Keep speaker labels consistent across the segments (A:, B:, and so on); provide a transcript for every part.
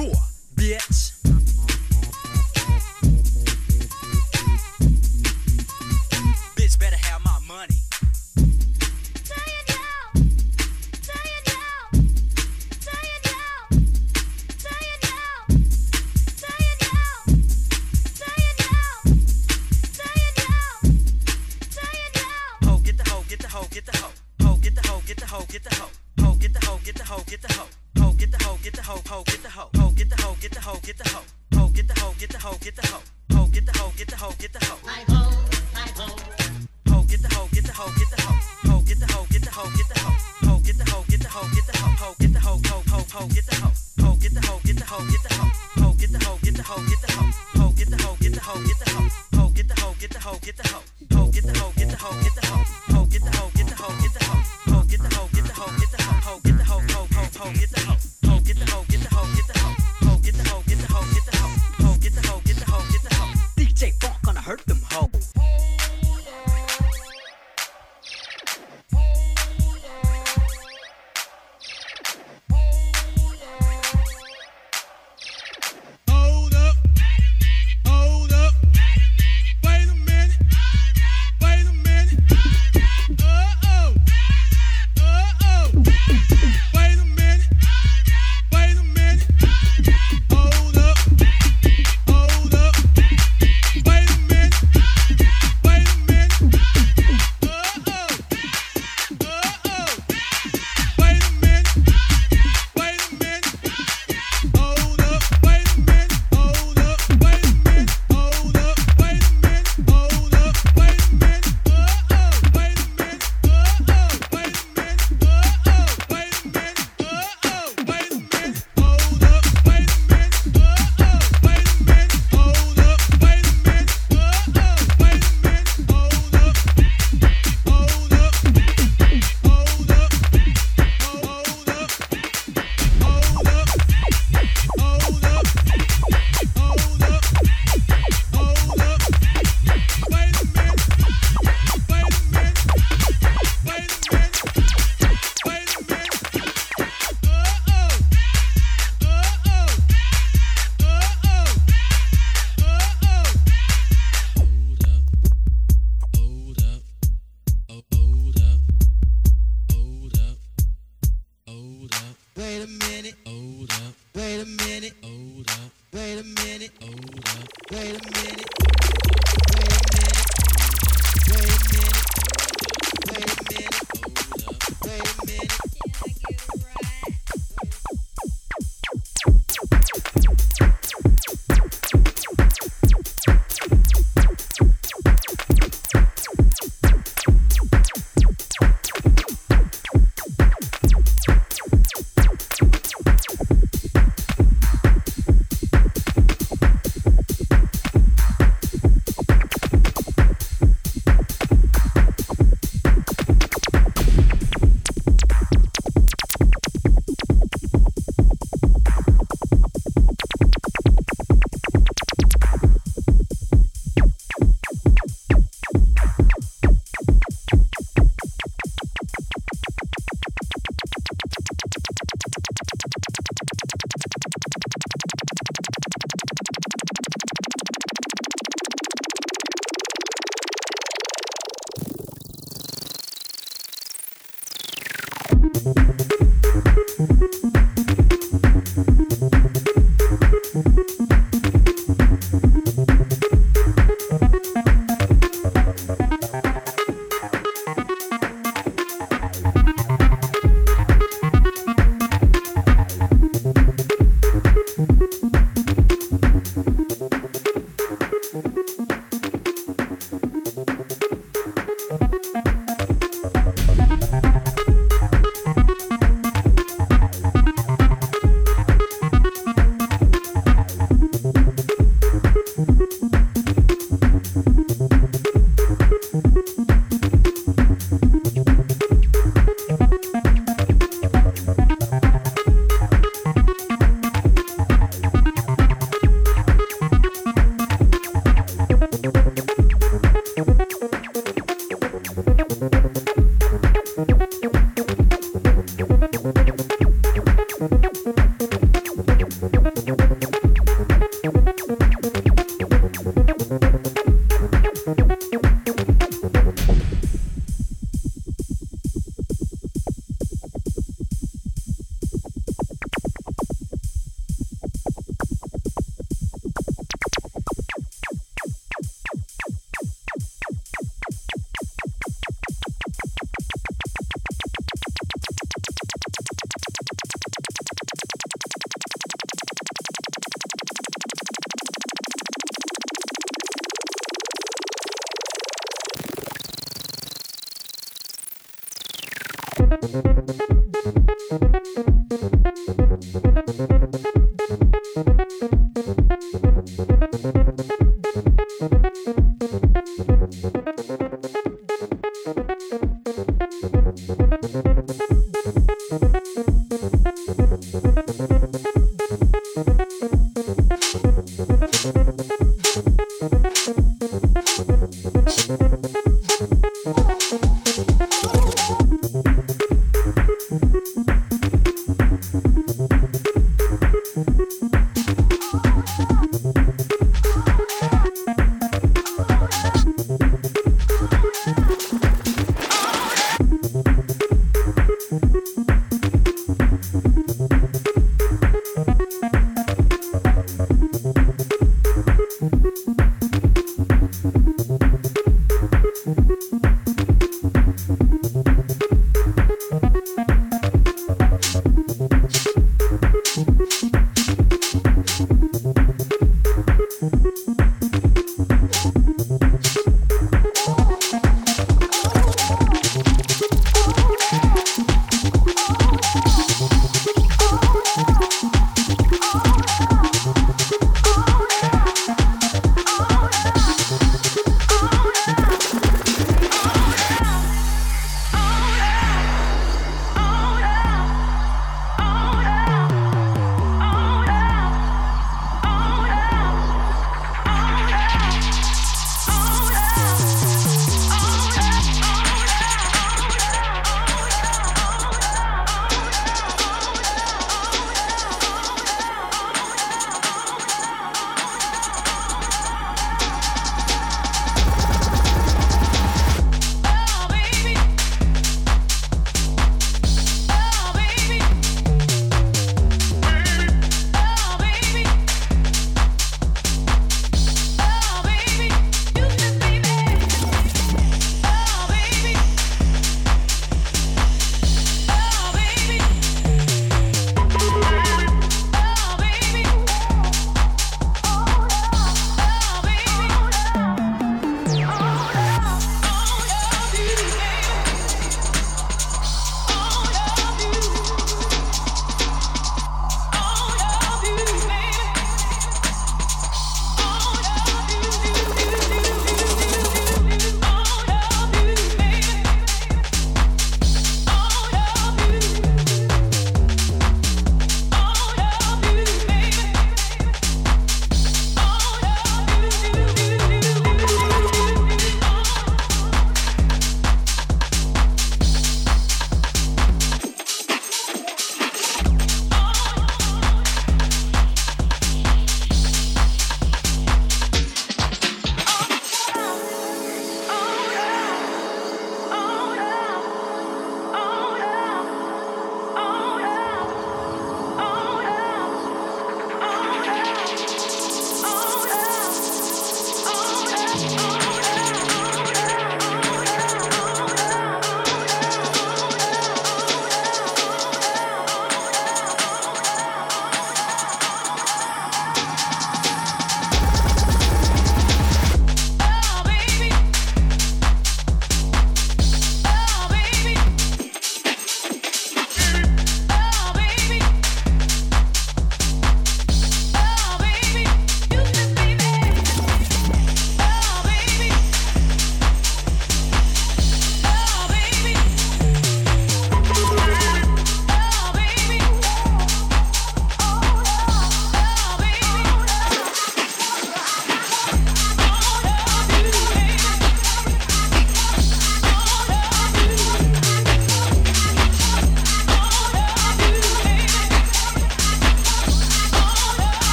A: Get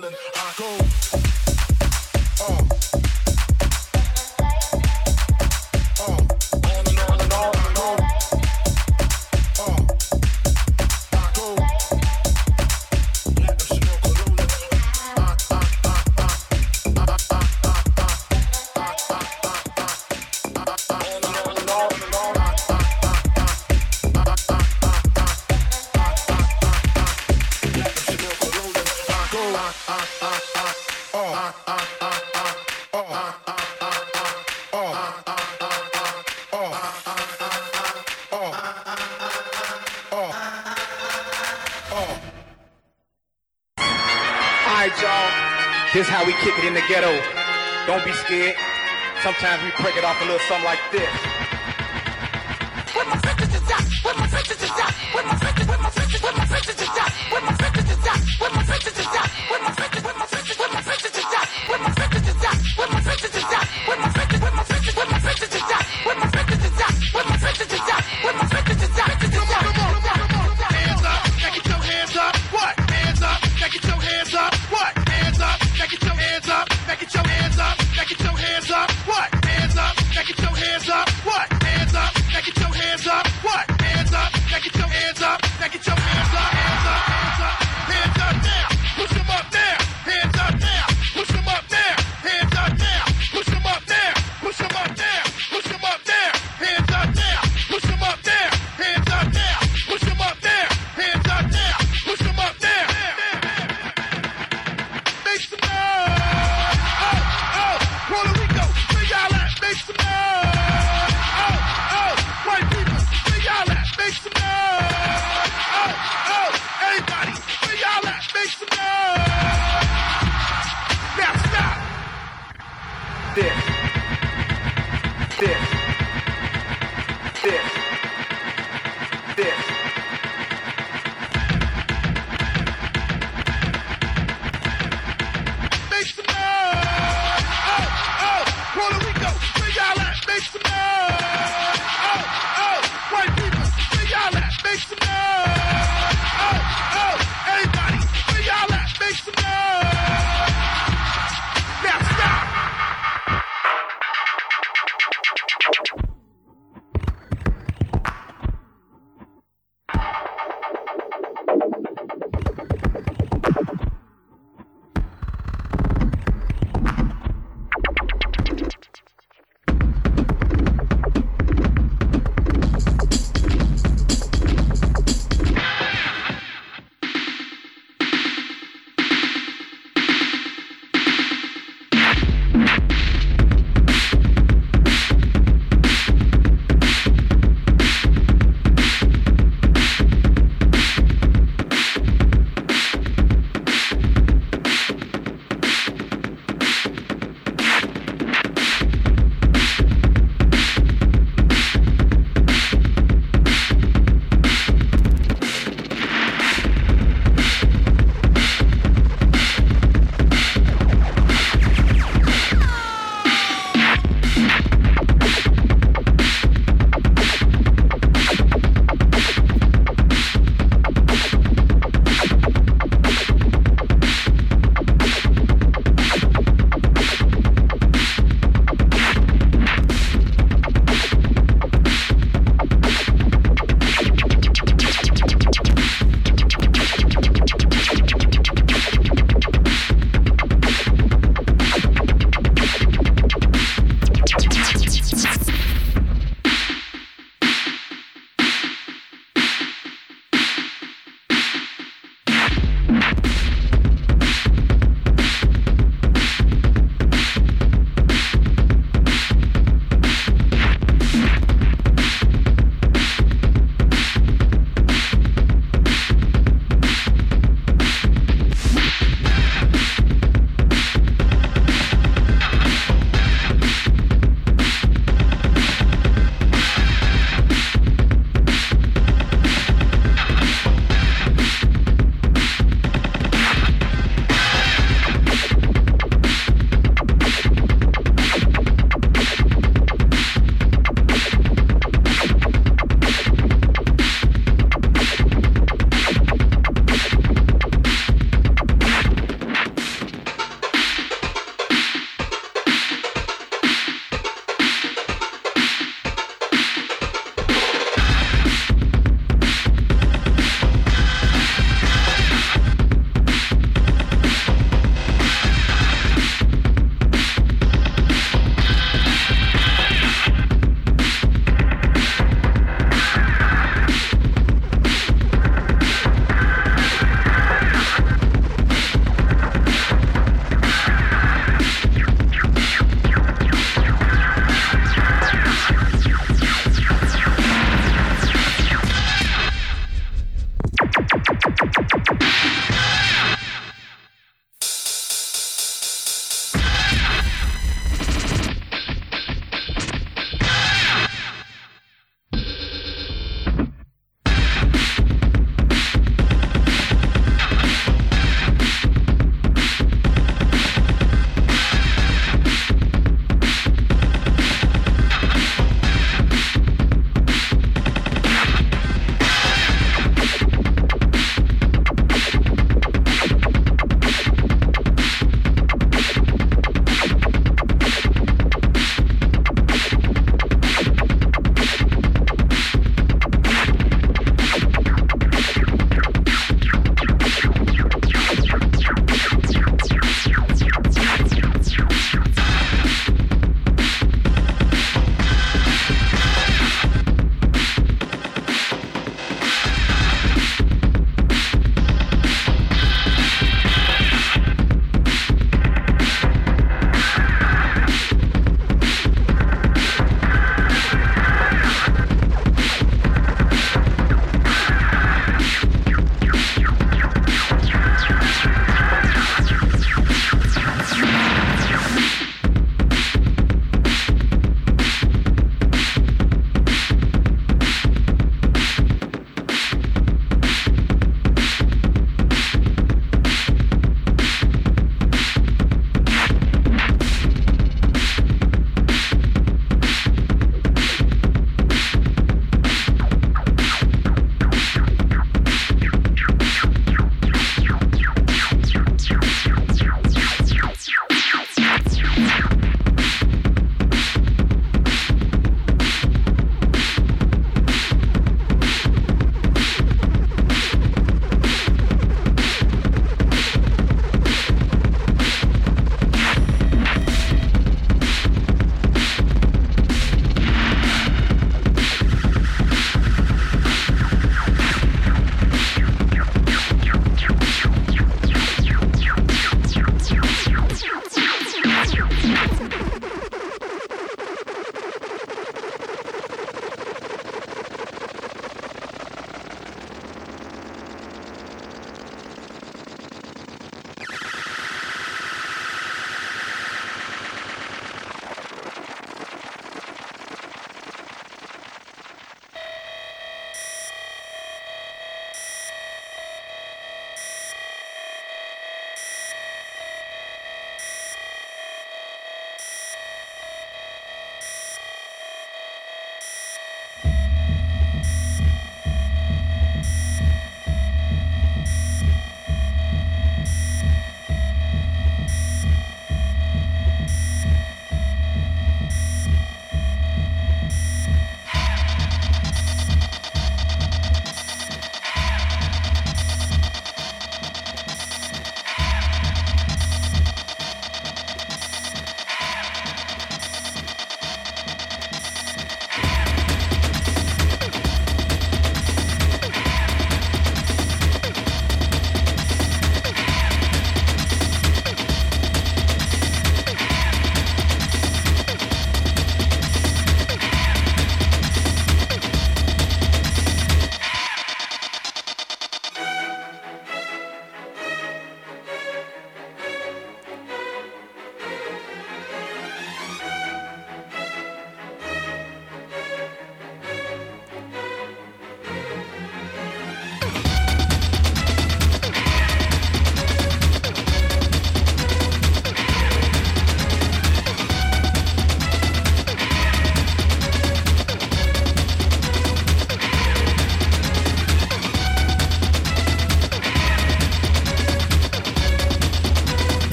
B: rolling, I
C: go. Uh.
D: break it off a little something like this.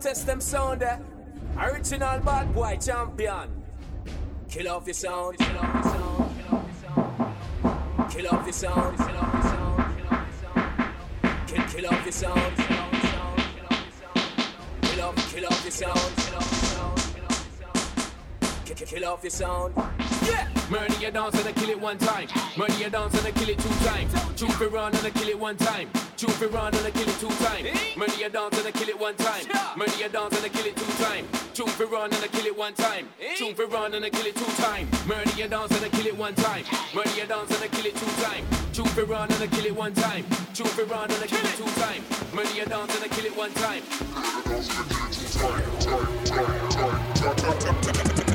E: Test them sound there. Original bad boy champion. Kill off your sound. Kill off your sound. Kill off your sound. Kill off your sound. Kill kill off your sound. Kill off kill off your sound. Kill kill kill off your sound. Yeah.
F: Murder your dance and I kill it one time. Murder your dance and I kill it two times. It run and I kill it one time. Truth for run and I kill it two times. Murder your dance and I kill it one time. Murder your dance and I kill it two times. Truth for run and I kill it one time. Truth for run and I kill it two times. Murder your dance and I kill it one time. Murder your dance and I kill it two times. Truth it run and I kill it one time. Truth it run and I kill it two times. Murder your dance and I kill it one time.
E: Run with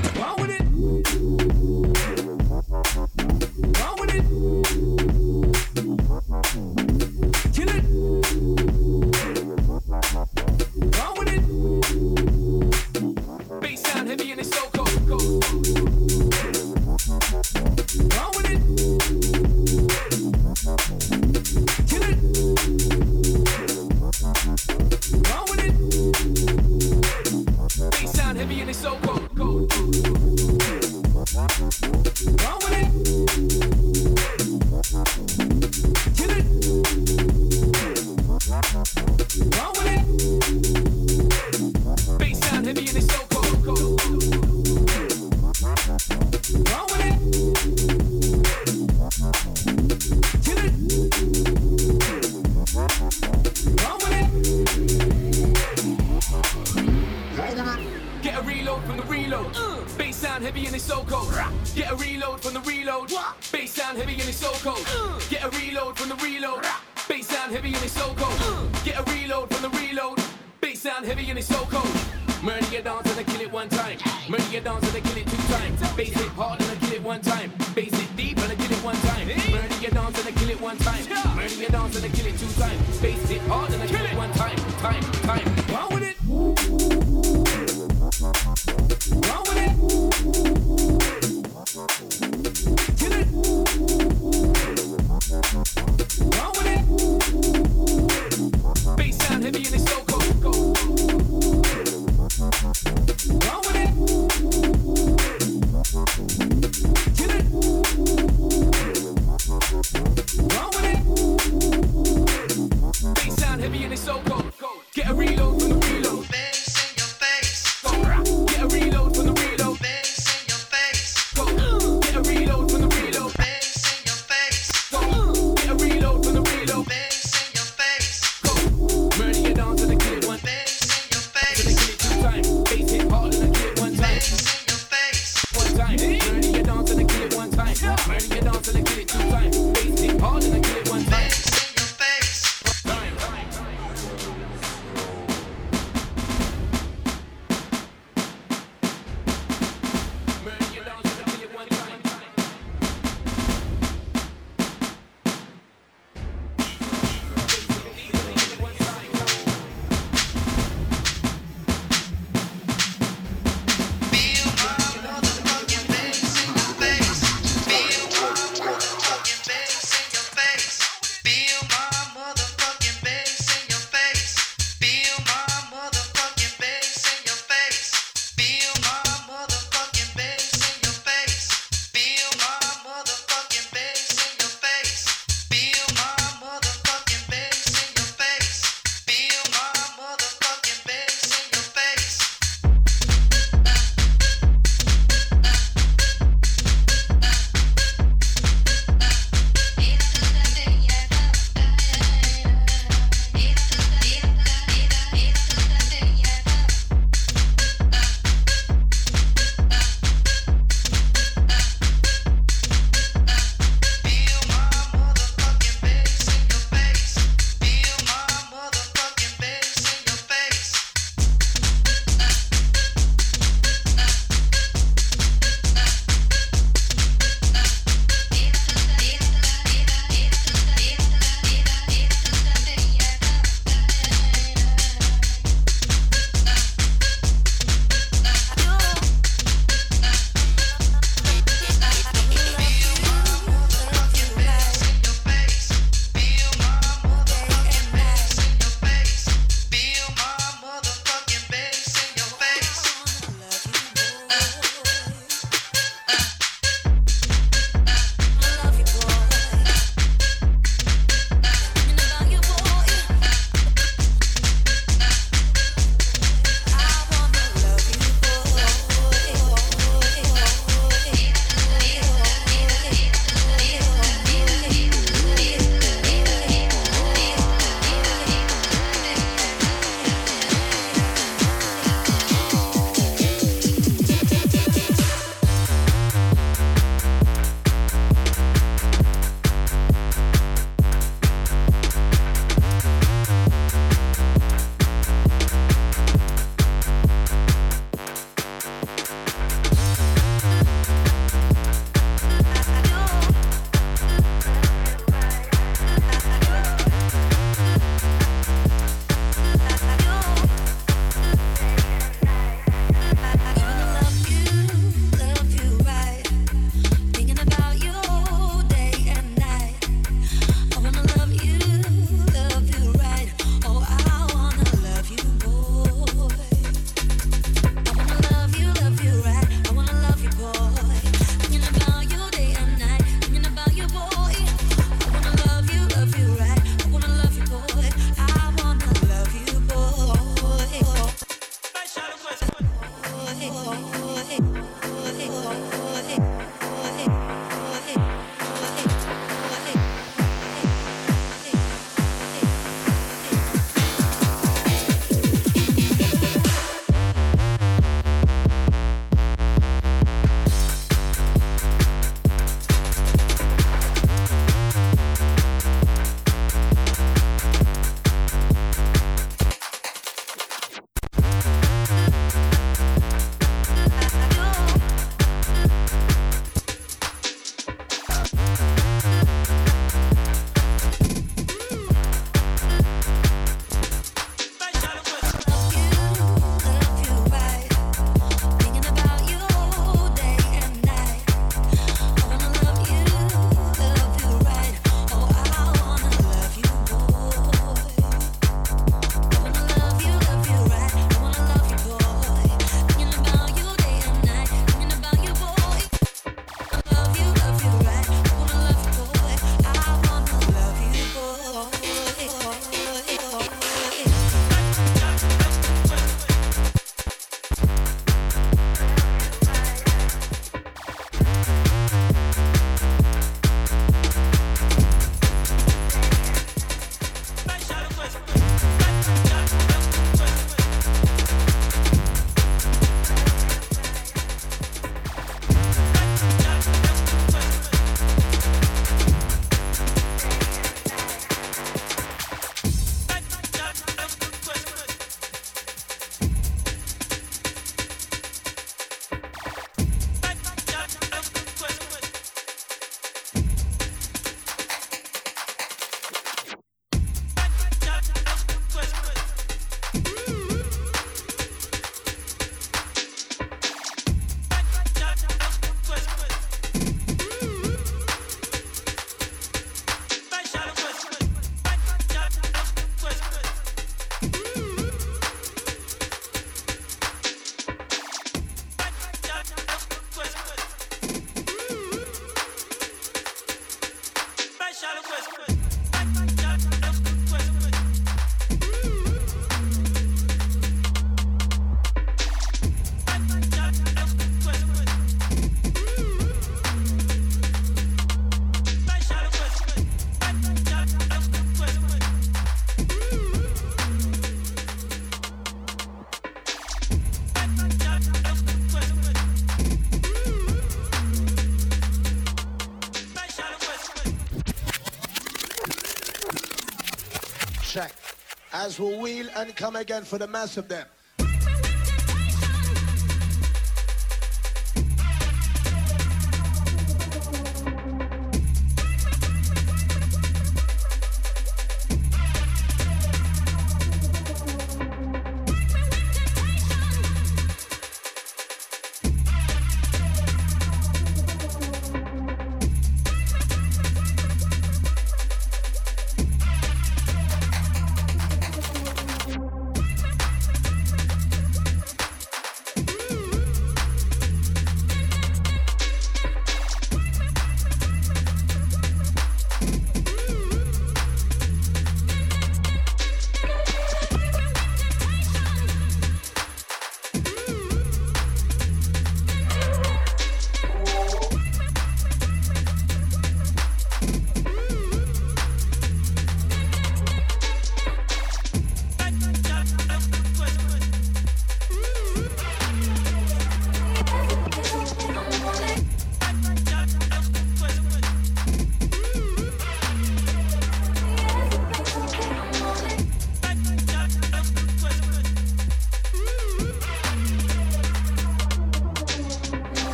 D: as we wheel and come again for the mass of them.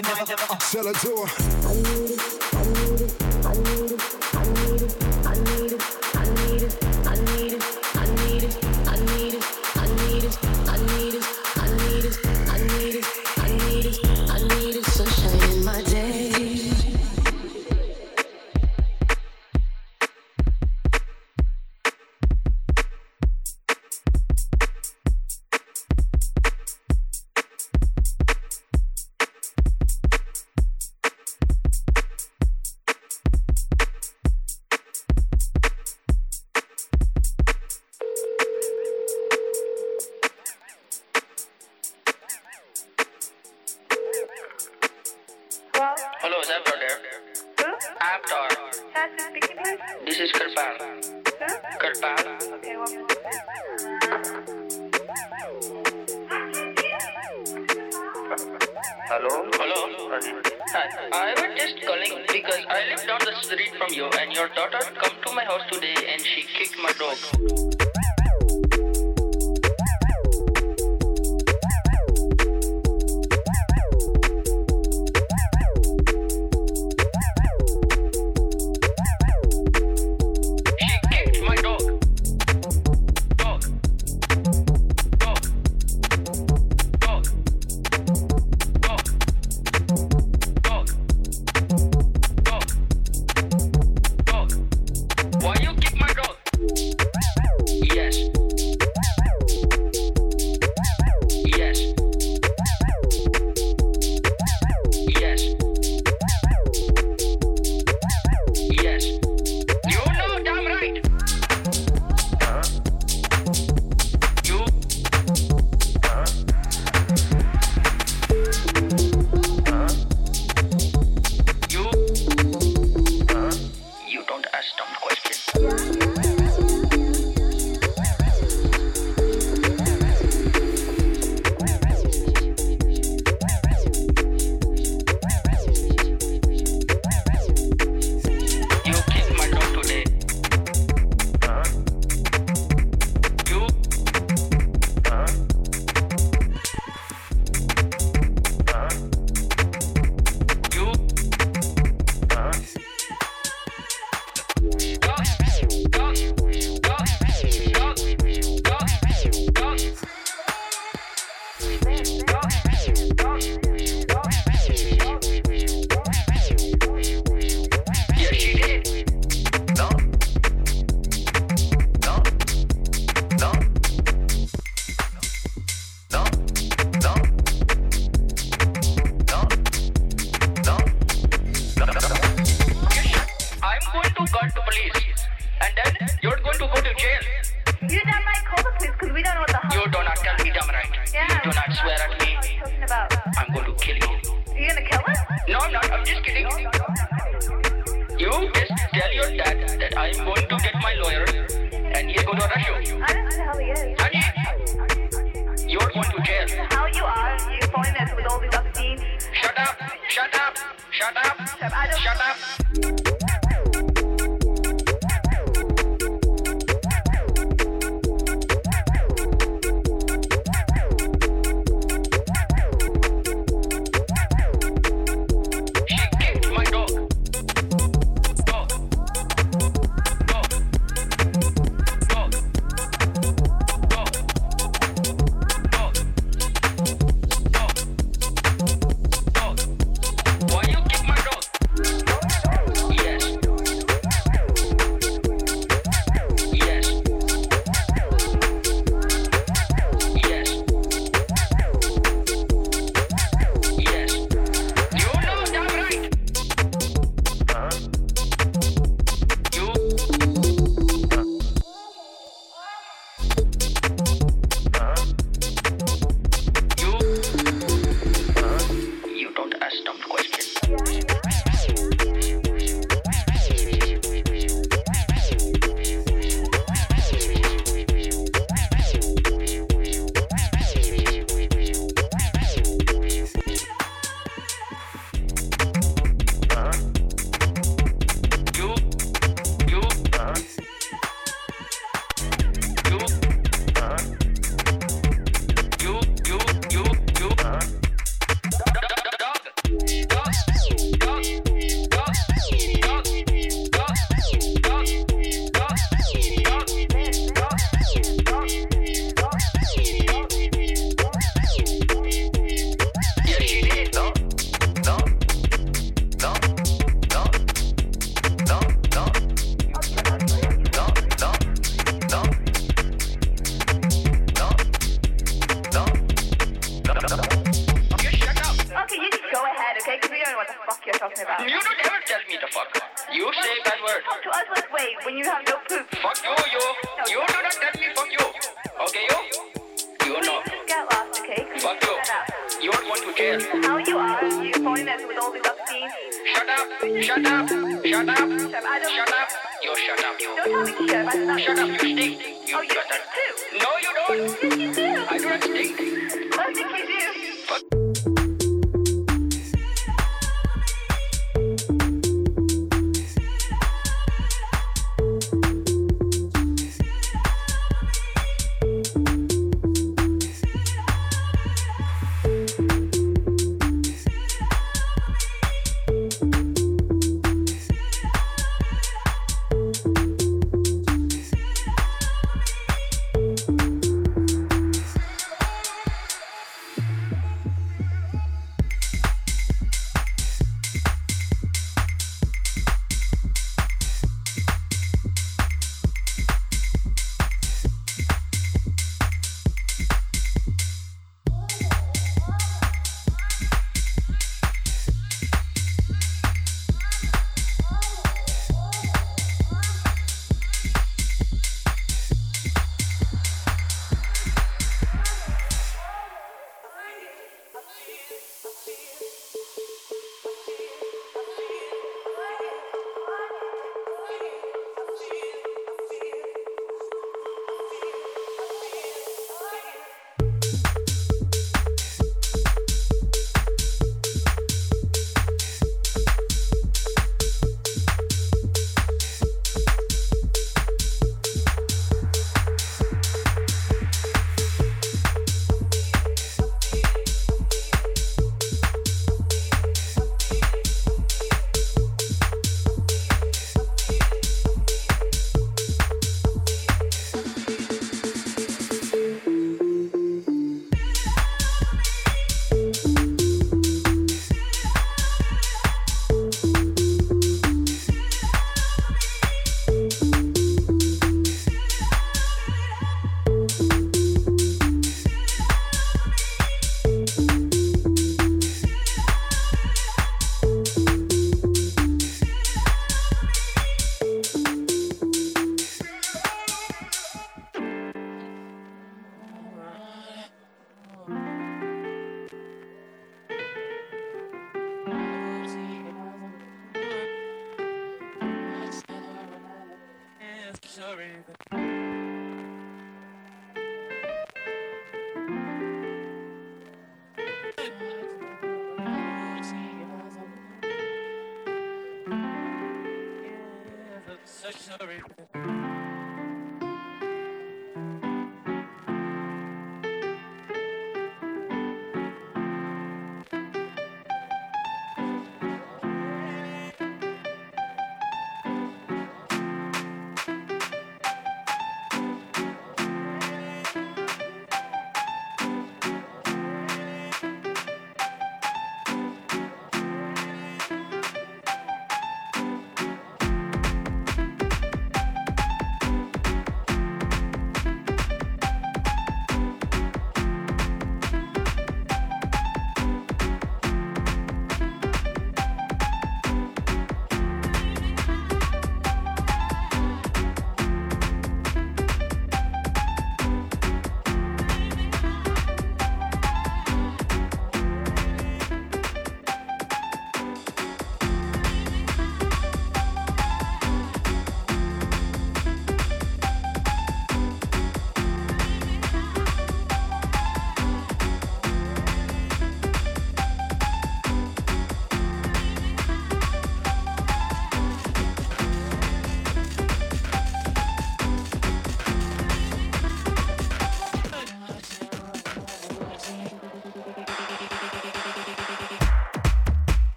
G: Never.
H: Sell it to her.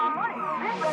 I: our money.